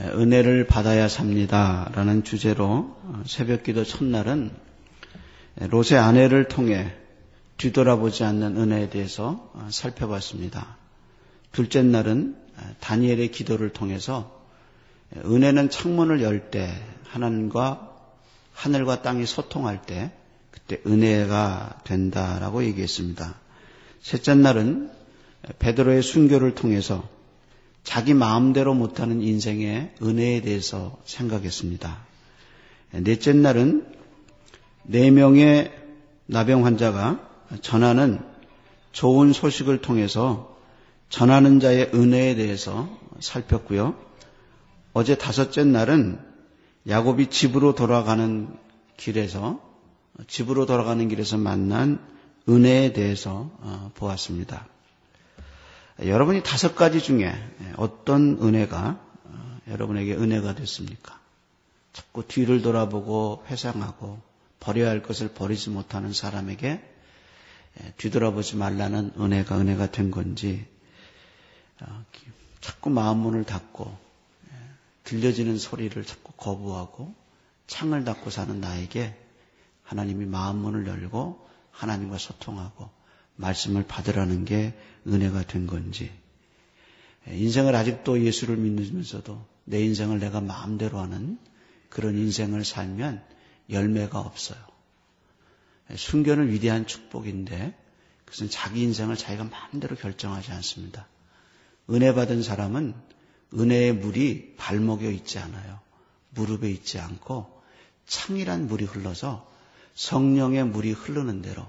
은혜를 받아야 삽니다. 라는 주제로 새벽 기도 첫날은 롯의 아내를 통해 뒤돌아보지 않는 은혜에 대해서 살펴봤습니다. 둘째 날은 다니엘의 기도를 통해서 은혜는 창문을 열 때 하나님과 하늘과 땅이 소통할 때 그때 은혜가 된다라고 얘기했습니다. 셋째 날은 베드로의 순교를 통해서 자기 마음대로 못하는 인생의 은혜에 대해서 생각했습니다. 넷째 날은 네 명의 나병 환자가 전하는 좋은 소식을 통해서 전하는 자의 은혜에 대해서 살폈고요. 어제 다섯째 날은 야곱이 집으로 돌아가는 길에서 집으로 돌아가는 길에서 만난 은혜에 대해서 어, 보았습니다. 여러분이 다섯 가지 중에 어떤 은혜가 어, 여러분에게 은혜가 됐습니까? 자꾸 뒤를 돌아보고 회상하고 버려야 할 것을 버리지 못하는 사람에게 뒤돌아보지 말라는 은혜가 은혜가 된 건지 어, 자꾸 마음 문을 닫고 들려지는 소리를 자꾸 거부하고 창을 닫고 사는 나에게 하나님이 마음 문을 열고 하나님과 소통하고 말씀을 받으라는 게 은혜가 된 건지 인생을 아직도 예수를 믿으면서도 내 인생을 내가 마음대로 하는 그런 인생을 살면 열매가 없어요. 순교는 위대한 축복인데 그것은 자기 인생을 자기가 마음대로 결정하지 않습니다. 은혜 받은 사람은 은혜의 물이 발목에 있지 않아요. 무릎에 있지 않고 창이란 물이 흘러서 성령의 물이 흐르는 대로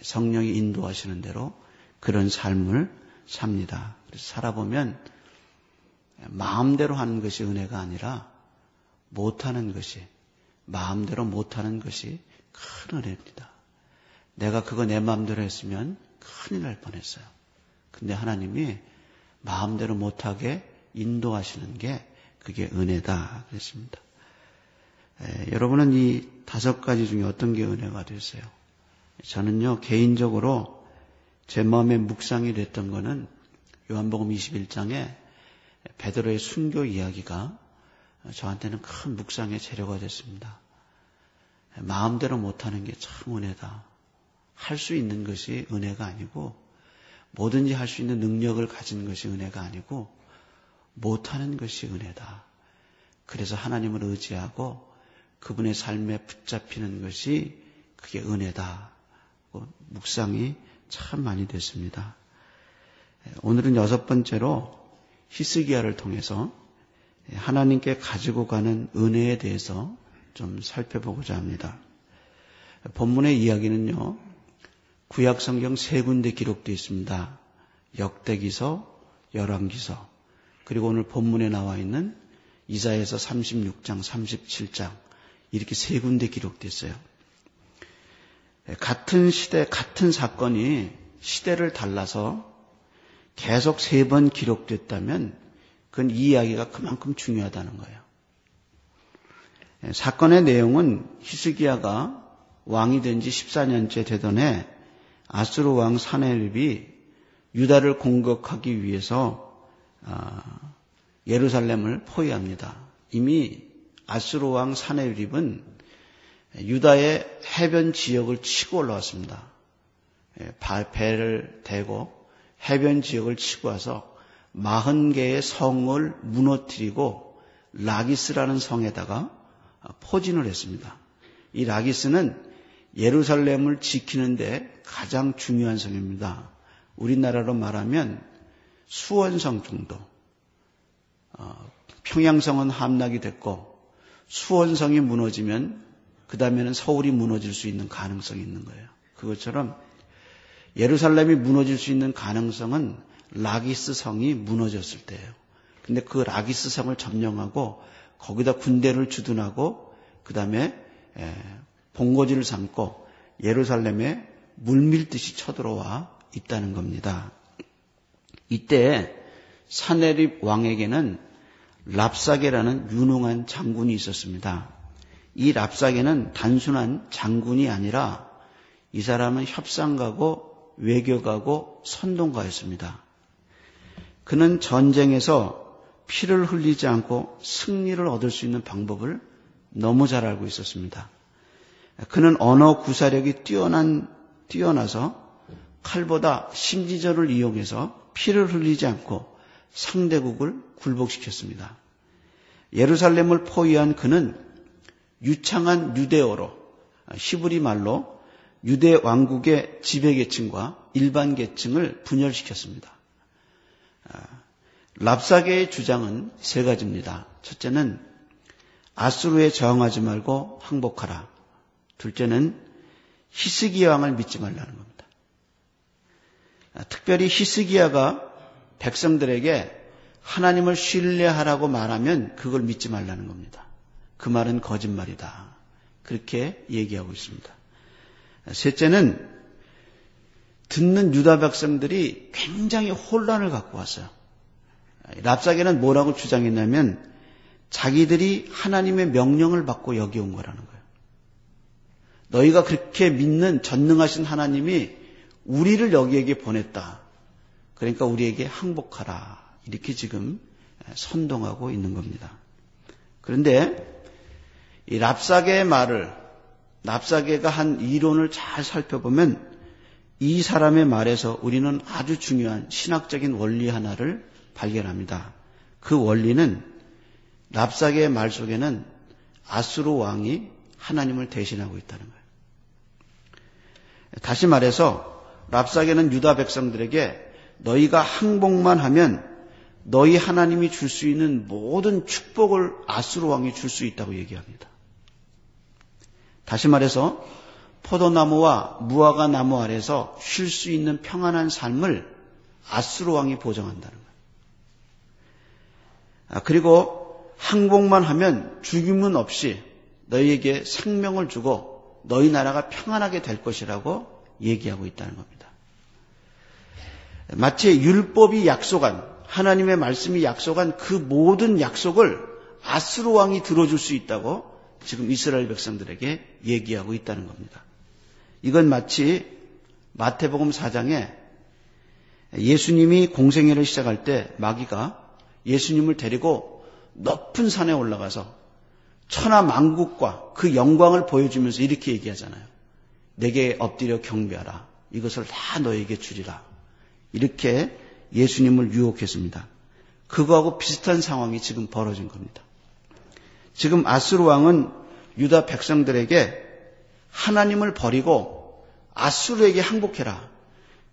성령이 인도하시는 대로 그런 삶을 삽니다. 그래서 살아보면 마음대로 하는 것이 은혜가 아니라 못하는 것이 마음대로 못하는 것이 큰 은혜입니다. 내가 그거 내 마음대로 했으면 큰일 날 뻔했어요. 근데 하나님이 마음대로 못하게 인도하시는 게 그게 은혜다 그랬습니다. 에, 여러분은 이 다섯 가지 중에 어떤 게 은혜가 됐어요? 저는요, 개인적으로 제 마음에 묵상이 됐던 거는 요한복음 21장에 베드로의 순교 이야기가 저한테는 큰 묵상의 재료가 됐습니다. 마음대로 못하는 게 참 은혜다. 할 수 있는 것이 은혜가 아니고 뭐든지 할 수 있는 능력을 가진 것이 은혜가 아니고 못하는 것이 은혜다. 그래서 하나님을 의지하고 그분의 삶에 붙잡히는 것이 그게 은혜다. 묵상이 참 많이 됐습니다. 오늘은 여섯 번째로 히스기야를 통해서 하나님께 가지고 가는 은혜에 대해서 좀 살펴보고자 합니다. 본문의 이야기는요, 구약 성경 세 군데 기록되어 있습니다. 역대기서, 열왕기서, 그리고 오늘 본문에 나와 있는 이사에서 36장, 37장 이렇게 세 군데 기록됐어요. 같은 시대, 같은 사건이 시대를 달라서 계속 세 번 기록됐다면 그건 이 이야기가 그만큼 중요하다는 거예요. 사건의 내용은 히스기야가 왕이 된 지 14년째 되던 해 아수르 왕 사네립이 유다를 공격하기 위해서 아, 예루살렘을 포위합니다. 이미 아수르 왕 사네립은 유다의 해변 지역을 치고 올라왔습니다. 예, 배를 대고 해변 지역을 치고 와서 40개의 성을 무너뜨리고 라기스라는 성에다가 포진을 했습니다. 이 라기스는 예루살렘을 지키는데 가장 중요한 성입니다. 우리나라로 말하면 수원성 정도. 어, 평양성은 함락이 됐고 수원성이 무너지면 그 다음에는 서울이 무너질 수 있는 가능성이 있는 거예요. 그것처럼 예루살렘이 무너질 수 있는 가능성은 라기스 성이 무너졌을 때예요. 근데 그 라기스 성을 점령하고 거기다 군대를 주둔하고 그 다음에 본거지를 삼고 예루살렘에 물밀듯이 쳐들어와 있다는 겁니다. 이때 사네립 왕에게는 랍사게라는 유능한 장군이 있었습니다. 이 랍사게는 단순한 장군이 아니라 이 사람은 협상가고 외교가고 선동가였습니다. 그는 전쟁에서 피를 흘리지 않고 승리를 얻을 수 있는 방법을 너무 잘 알고 있었습니다. 그는 언어 구사력이 뛰어난, 뛰어나서 칼보다 심지전을 이용해서 피를 흘리지 않고 상대국을 굴복시켰습니다. 예루살렘을 포위한 그는 유창한 유대어로 히브리 말로 유대 왕국의 지배 계층과 일반 계층을 분열시켰습니다. 아, 랍사계의 주장은 세 가지입니다. 첫째는 아수르에 저항하지 말고 항복하라. 둘째는 히스기야 왕을 믿지 말라는 겁니다. 아, 특별히 히스기야가 백성들에게 하나님을 신뢰하라고 말하면 그걸 믿지 말라는 겁니다. 그 말은 거짓말이다. 그렇게 얘기하고 있습니다. 셋째는 듣는 유다 백성들이 굉장히 혼란을 갖고 왔어요. 랍사계는 뭐라고 주장했냐면 자기들이 하나님의 명령을 받고 여기 온 거라는 거예요. 너희가 그렇게 믿는 전능하신 하나님이 우리를 여기에게 보냈다. 그러니까 우리에게 항복하라. 이렇게 지금 선동하고 있는 겁니다. 그런데 이 랍사계의 말을 랍사계가 한 이론을 잘 살펴보면 이 사람의 말에서 우리는 아주 중요한 신학적인 원리 하나를 발견합니다. 그 원리는 랍사계의 말 속에는 아수르 왕이 하나님을 대신하고 있다는 거예요. 다시 말해서 랍사계는 유다 백성들에게 너희가 항복만 하면 너희 하나님이 줄 수 있는 모든 축복을 아수르 왕이 줄 수 있다고 얘기합니다. 다시 말해서 포도나무와 무화과 나무 아래서 쉴 수 있는 평안한 삶을 아수르 왕이 보장한다는 거예요. 아, 그리고 항복만 하면 죽임은 없이 너희에게 생명을 주고 너희 나라가 평안하게 될 것이라고 얘기하고 있다는 겁니다. 마치 율법이 약속한 하나님의 말씀이 약속한 그 모든 약속을 아스루 왕이 들어줄 수 있다고 지금 이스라엘 백성들에게 얘기하고 있다는 겁니다. 이건 마치 마태복음 4장에 예수님이 공생애를 시작할 때 마귀가 예수님을 데리고 높은 산에 올라가서 천하 만국과 그 영광을 보여주면서 이렇게 얘기하잖아요. 내게 엎드려 경배하라. 이것을 다 너에게 주리라. 이렇게 예수님을 유혹했습니다. 그거하고 비슷한 상황이 지금 벌어진 겁니다. 지금 아스루 왕은 유다 백성들에게 하나님을 버리고 아수르에게 항복해라.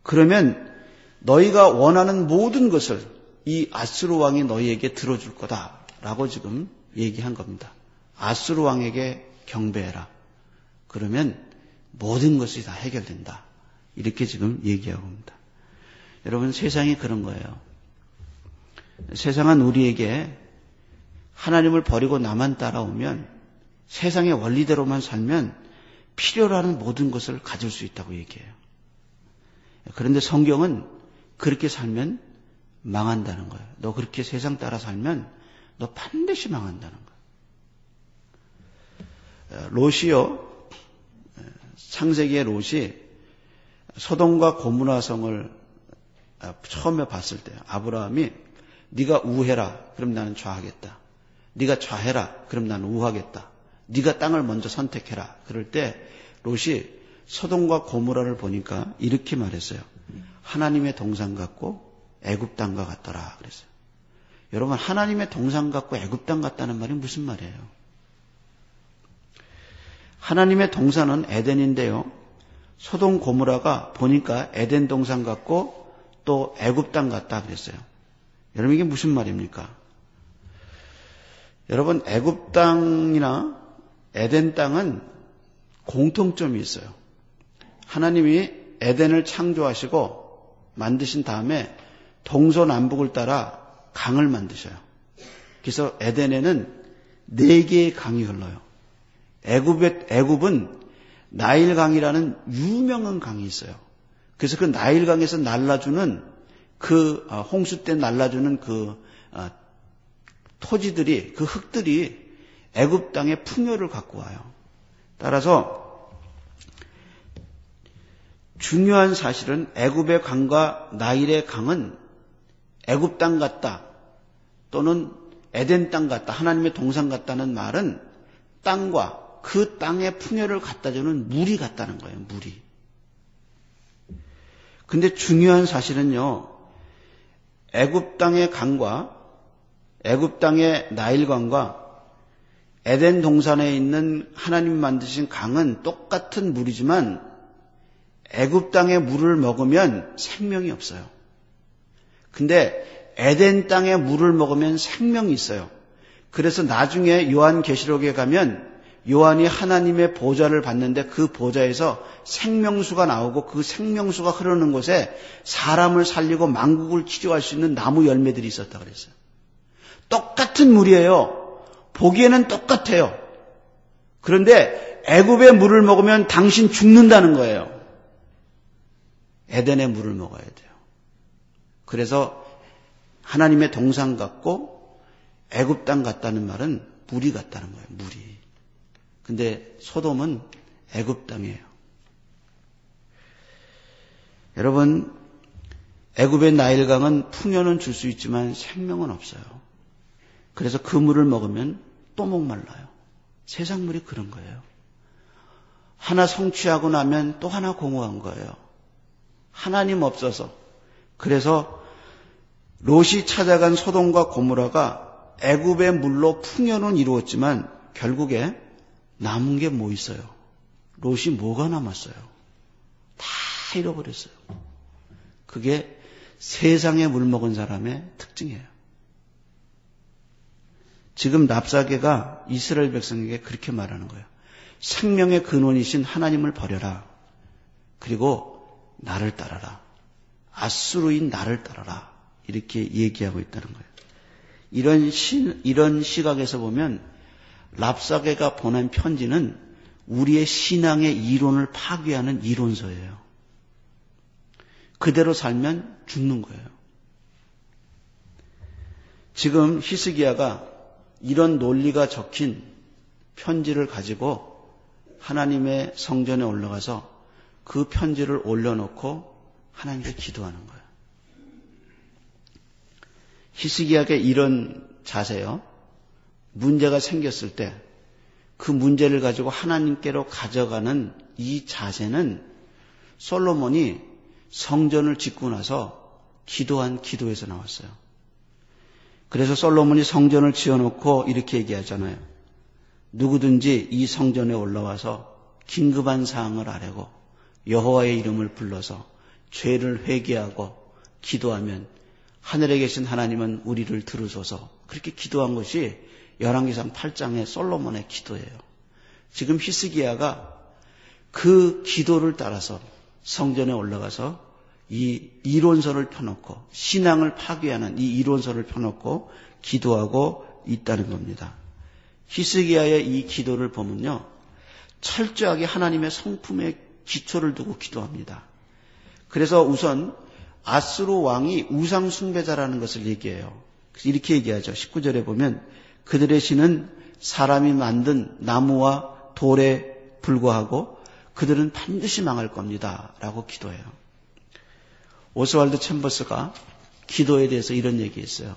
그러면 너희가 원하는 모든 것을 이 아수르 왕이 너희에게 들어줄 거다라고 지금 얘기한 겁니다. 아수르 왕에게 경배해라. 그러면 모든 것이 다 해결된다. 이렇게 지금 얘기하고 있습니다. 여러분 세상이 그런 거예요. 세상은 우리에게 하나님을 버리고 나만 따라오면 세상의 원리대로만 살면 필요로 하는 모든 것을 가질 수 있다고 얘기해요. 그런데 성경은 그렇게 살면 망한다는 거예요. 너 그렇게 세상 따라 살면 너 반드시 망한다는 거예요. 롯이요. 창세기의 롯이 소돔과 고문화성을 처음에 봤을 때 아브라함이 네가 우해라. 그럼 나는 좌하겠다. 네가 좌해라. 그럼 나는 우하겠다. 네가 땅을 먼저 선택해라. 그럴 때 롯이 소돔과 고무라를 보니까 이렇게 말했어요. 하나님의 동상 같고 애굽 땅과 같더라 그랬어요. 여러분 하나님의 동상 같고 애굽 땅 같다는 말이 무슨 말이에요? 하나님의 동산은 에덴인데요. 소돔 고무라가 보니까 에덴 동산 같고 또 애굽 땅 같다 그랬어요. 여러분 이게 무슨 말입니까? 여러분 애굽 땅이나 에덴 땅은 공통점이 있어요. 하나님이 에덴을 창조하시고 만드신 다음에 동서남북을 따라 강을 만드셔요. 그래서 에덴에는 네 개의 강이 흘러요. 애굽의 애굽은 나일강이라는 유명한 강이 있어요. 그래서 그 나일강에서 날라주는 그 어, 홍수 때 날라주는 그 어, 토지들이 그 흙들이 애굽 땅의 풍요를 갖고 와요. 따라서 중요한 사실은 애굽의 강과 나일의 강은 애굽 땅 같다. 또는 에덴 땅 같다, 하나님의 동산 같다는 말은 땅과 그 땅의 풍요를 갖다 주는 물이 같다는 거예요, 물이. 근데 중요한 사실은요, 애굽 땅의 강과 애굽 땅의 나일강과 에덴 동산에 있는 하나님 만드신 강은 똑같은 물이지만 애굽 땅의 물을 먹으면 생명이 없어요. 근데 에덴 땅의 물을 먹으면 생명이 있어요. 그래서 나중에 요한 계시록에 가면 요한이 하나님의 보좌를 봤는데 그 보좌에서 생명수가 나오고 그 생명수가 흐르는 곳에 사람을 살리고 망국을 치료할 수 있는 나무 열매들이 있었다 그랬어요. 똑같은 물이에요. 보기에는 똑같아요. 그런데 애굽의 물을 먹으면 당신 죽는다는 거예요. 에덴의 물을 먹어야 돼요. 그래서 하나님의 동상 같고 애굽 땅 같다는 말은 물이 같다는 거예요. 물이. 근데 소돔은 애굽 땅이에요. 여러분 애굽의 나일강은 풍요는 줄 수 있지만 생명은 없어요. 그래서 그 물을 먹으면 또 목말라요. 세상 물이 그런 거예요. 하나 성취하고 나면 또 하나 공허한 거예요. 하나님 없어서. 그래서 롯이 찾아간 소돔과 고무라가 애굽의 물로 풍요는 이루었지만 결국에 남은 게 뭐 있어요? 롯이 뭐가 남았어요? 다 잃어버렸어요. 그게 세상에 물 먹은 사람의 특징이에요. 지금 납사계가 이스라엘 백성에게 그렇게 말하는 거예요. 생명의 근원이신 하나님을 버려라. 그리고 나를 따라라. 아수르인 나를 따라라. 이렇게 얘기하고 있다는 거예요. 이런 시, 이런 시각에서 보면 랍사게가 보낸 편지는 우리의 신앙의 이론을 파괴하는 이론서예요. 그대로 살면 죽는 거예요. 지금 히스기야가 이런 논리가 적힌 편지를 가지고 하나님의 성전에 올라가서 그 편지를 올려놓고 하나님께 기도하는 거예요. 히스기야의 이런 자세요. 문제가 생겼을 때 그 문제를 가지고 하나님께로 가져가는 이 자세는 솔로몬이 성전을 짓고 나서 기도한 기도에서 나왔어요. 그래서 솔로몬이 성전을 지어놓고 이렇게 얘기하잖아요. 누구든지 이 성전에 올라와서 긴급한 사항을 아뢰고 여호와의 이름을 불러서 죄를 회개하고 기도하면 하늘에 계신 하나님은 우리를 들으소서 그렇게 기도한 것이 열왕기상 8장의 솔로몬의 기도예요. 지금 히스기야가 그 기도를 따라서 성전에 올라가서 이 이론서를 펴놓고 신앙을 파괴하는 이 이론서를 펴놓고 기도하고 있다는 겁니다. 히스기야의 이 기도를 보면요. 철저하게 하나님의 성품의 기초를 두고 기도합니다. 그래서 우선 아스로 왕이 우상 숭배자라는 것을 얘기해요. 이렇게 얘기하죠. 19절에 보면 그들의 신은 사람이 만든 나무와 돌에 불과하고 그들은 반드시 망할 겁니다. 라고 기도해요. 오스왈드 챔버스가 기도에 대해서 이런 얘기 했어요.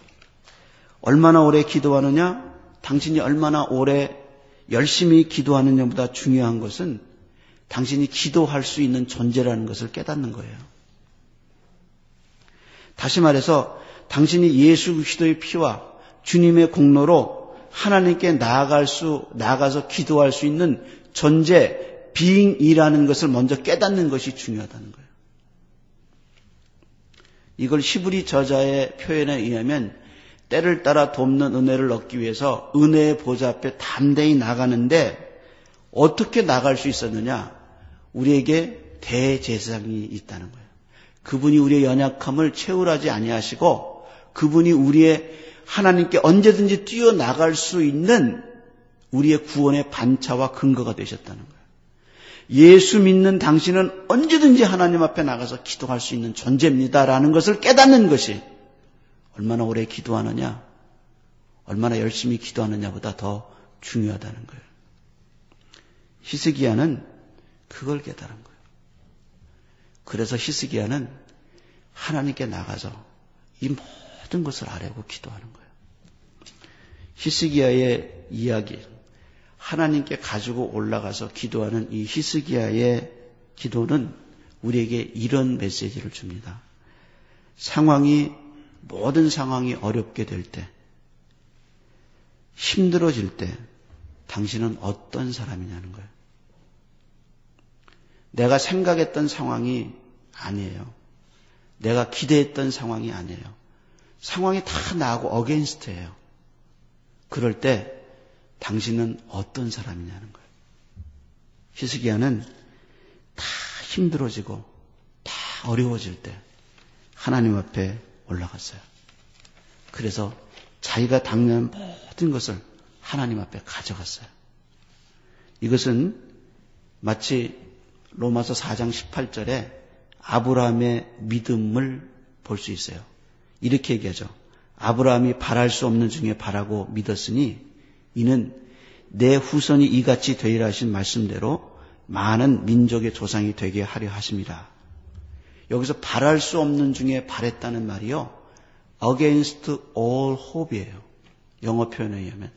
얼마나 오래 기도하느냐? 당신이 얼마나 오래 열심히 기도하느냐보다 중요한 것은 당신이 기도할 수 있는 존재라는 것을 깨닫는 거예요. 다시 말해서 당신이 예수 그리스도의 피와 주님의 공로로 하나님께 나아갈 수, 나아가서 기도할 수 있는 존재, 비잉이라는 것을 먼저 깨닫는 것이 중요하다는 거예요. 이걸 히브리 저자의 표현에 의하면 때를 따라 돕는 은혜를 얻기 위해서 은혜의 보좌 앞에 담대히 나가는데 어떻게 나갈 수 있었느냐? 우리에게 대제사장이 있다는 거예요. 그분이 우리의 연약함을 채울하지 아니하시고 그분이 우리의 하나님께 언제든지 뛰어나갈 수 있는 우리의 구원의 반차와 근거가 되셨다는 거예요. 예수 믿는 당신은 언제든지 하나님 앞에 나가서 기도할 수 있는 존재입니다라는 것을 깨닫는 것이 얼마나 오래 기도하느냐, 얼마나 열심히 기도하느냐보다 더 중요하다는 거예요. 히스기야는 그걸 깨달은 거예요. 그래서 히스기야는 하나님께 나가서 이 모든 것을 아뢰고 기도하는 거예요. 히스기야의 이야기, 하나님께 가지고 올라가서 기도하는 이 히스기야의 기도는 우리에게 이런 메시지를 줍니다. 상황이 모든 상황이 어렵게 될 때, 힘들어질 때, 당신은 어떤 사람이냐는 거예요. 내가 생각했던 상황이 아니에요. 내가 기대했던 상황이 아니에요. 상황이 다 나하고 어게인스트예요. 그럴 때 당신은 어떤 사람이냐는 거예요. 히스기야는 다 힘들어지고 다 어려워질 때 하나님 앞에 올라갔어요. 그래서 자기가 당연한 모든 것을 하나님 앞에 가져갔어요. 이것은 마치 로마서 4장 18절에 아브라함의 믿음을 볼 수 있어요. 이렇게 얘기하죠. 아브라함이 바랄 수 없는 중에 바라고 믿었으니 이는 내 후손이 이같이 되리라 하신 말씀대로 많은 민족의 조상이 되게 하려 하십니다. 여기서 바랄 수 없는 중에 바랬다는 말이요. against all hope이에요. 영어 표현에 의하면.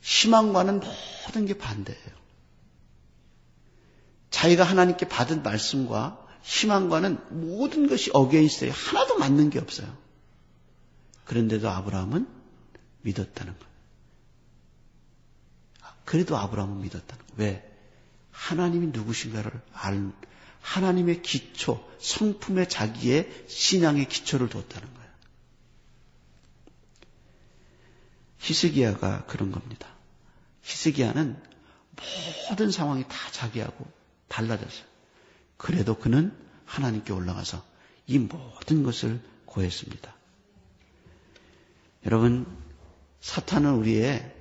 희망과는 모든 게 반대예요. 자기가 하나님께 받은 말씀과 희망과는 모든 것이 against예요. 하나도 맞는 게 없어요. 그런데도 아브라함은 믿었다는 거예요. 그래도 아브라함은 믿었다는 거예요. 왜? 하나님이 누구신가를 알, 하나님의 기초, 성품의 자기의 신앙의 기초를 뒀다는 거예요. 히스기야가 그런 겁니다. 히스기야는 모든 상황이 다 자기하고 달라졌어요. 그래도 그는 하나님께 올라가서 이 모든 것을 고했습니다. 여러분, 사탄은 우리의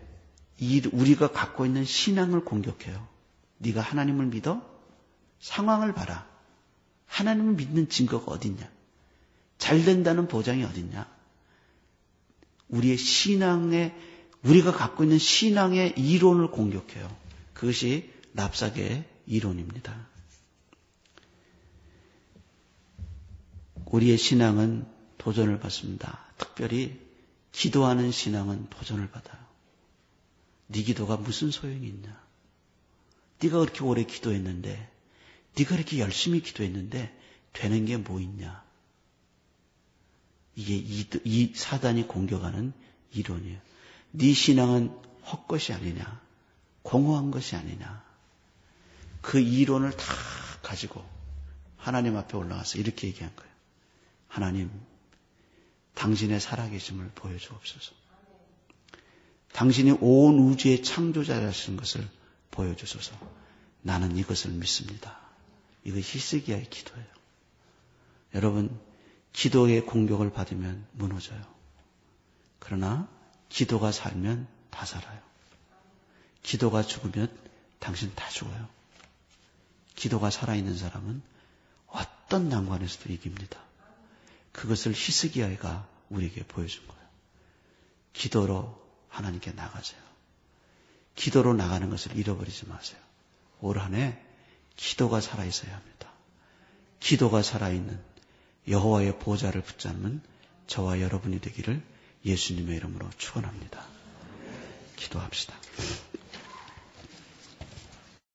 우리가 갖고 있는 신앙을 공격해요. 네가 하나님을 믿어? 상황을 봐라. 하나님을 믿는 증거가 어딨냐? 잘 된다는 보장이 어딨냐? 우리의 신앙의 우리가 갖고 있는 신앙의 이론을 공격해요. 그것이 납사계의 이론입니다. 우리의 신앙은 도전을 받습니다. 특별히 기도하는 신앙은 도전을 받아요. 네 기도가 무슨 소용이 있냐? 네가 그렇게 오래 기도했는데, 네가 그렇게 열심히 기도했는데 되는 게 뭐 있냐? 이게 이, 이 사단이 공격하는 이론이에요. 네 신앙은 헛것이 아니냐? 공허한 것이 아니냐? 그 이론을 다 가지고 하나님 앞에 올라가서 이렇게 얘기한 거예요. 하나님, 당신의 살아계심을 보여주옵소서. 당신이 온 우주의 창조자라신 것을 보여주소서. 나는 이것을 믿습니다. 이거 히스기야의 기도예요. 여러분, 기도의 공격을 받으면 무너져요. 그러나 기도가 살면 다 살아요. 기도가 죽으면 당신 다 죽어요. 기도가 살아있는 사람은 어떤 난관에서도 이깁니다. 그것을 히스기야가 우리에게 보여준 거예요. 기도로 하나님께 나가세요. 기도로 나가는 것을 잃어버리지 마세요. 올 한해 기도가 살아있어야 합니다. 기도가 살아있는 여호와의 보좌를 붙잡는 저와 여러분이 되기를 예수님의 이름으로 축원합니다. 기도합시다.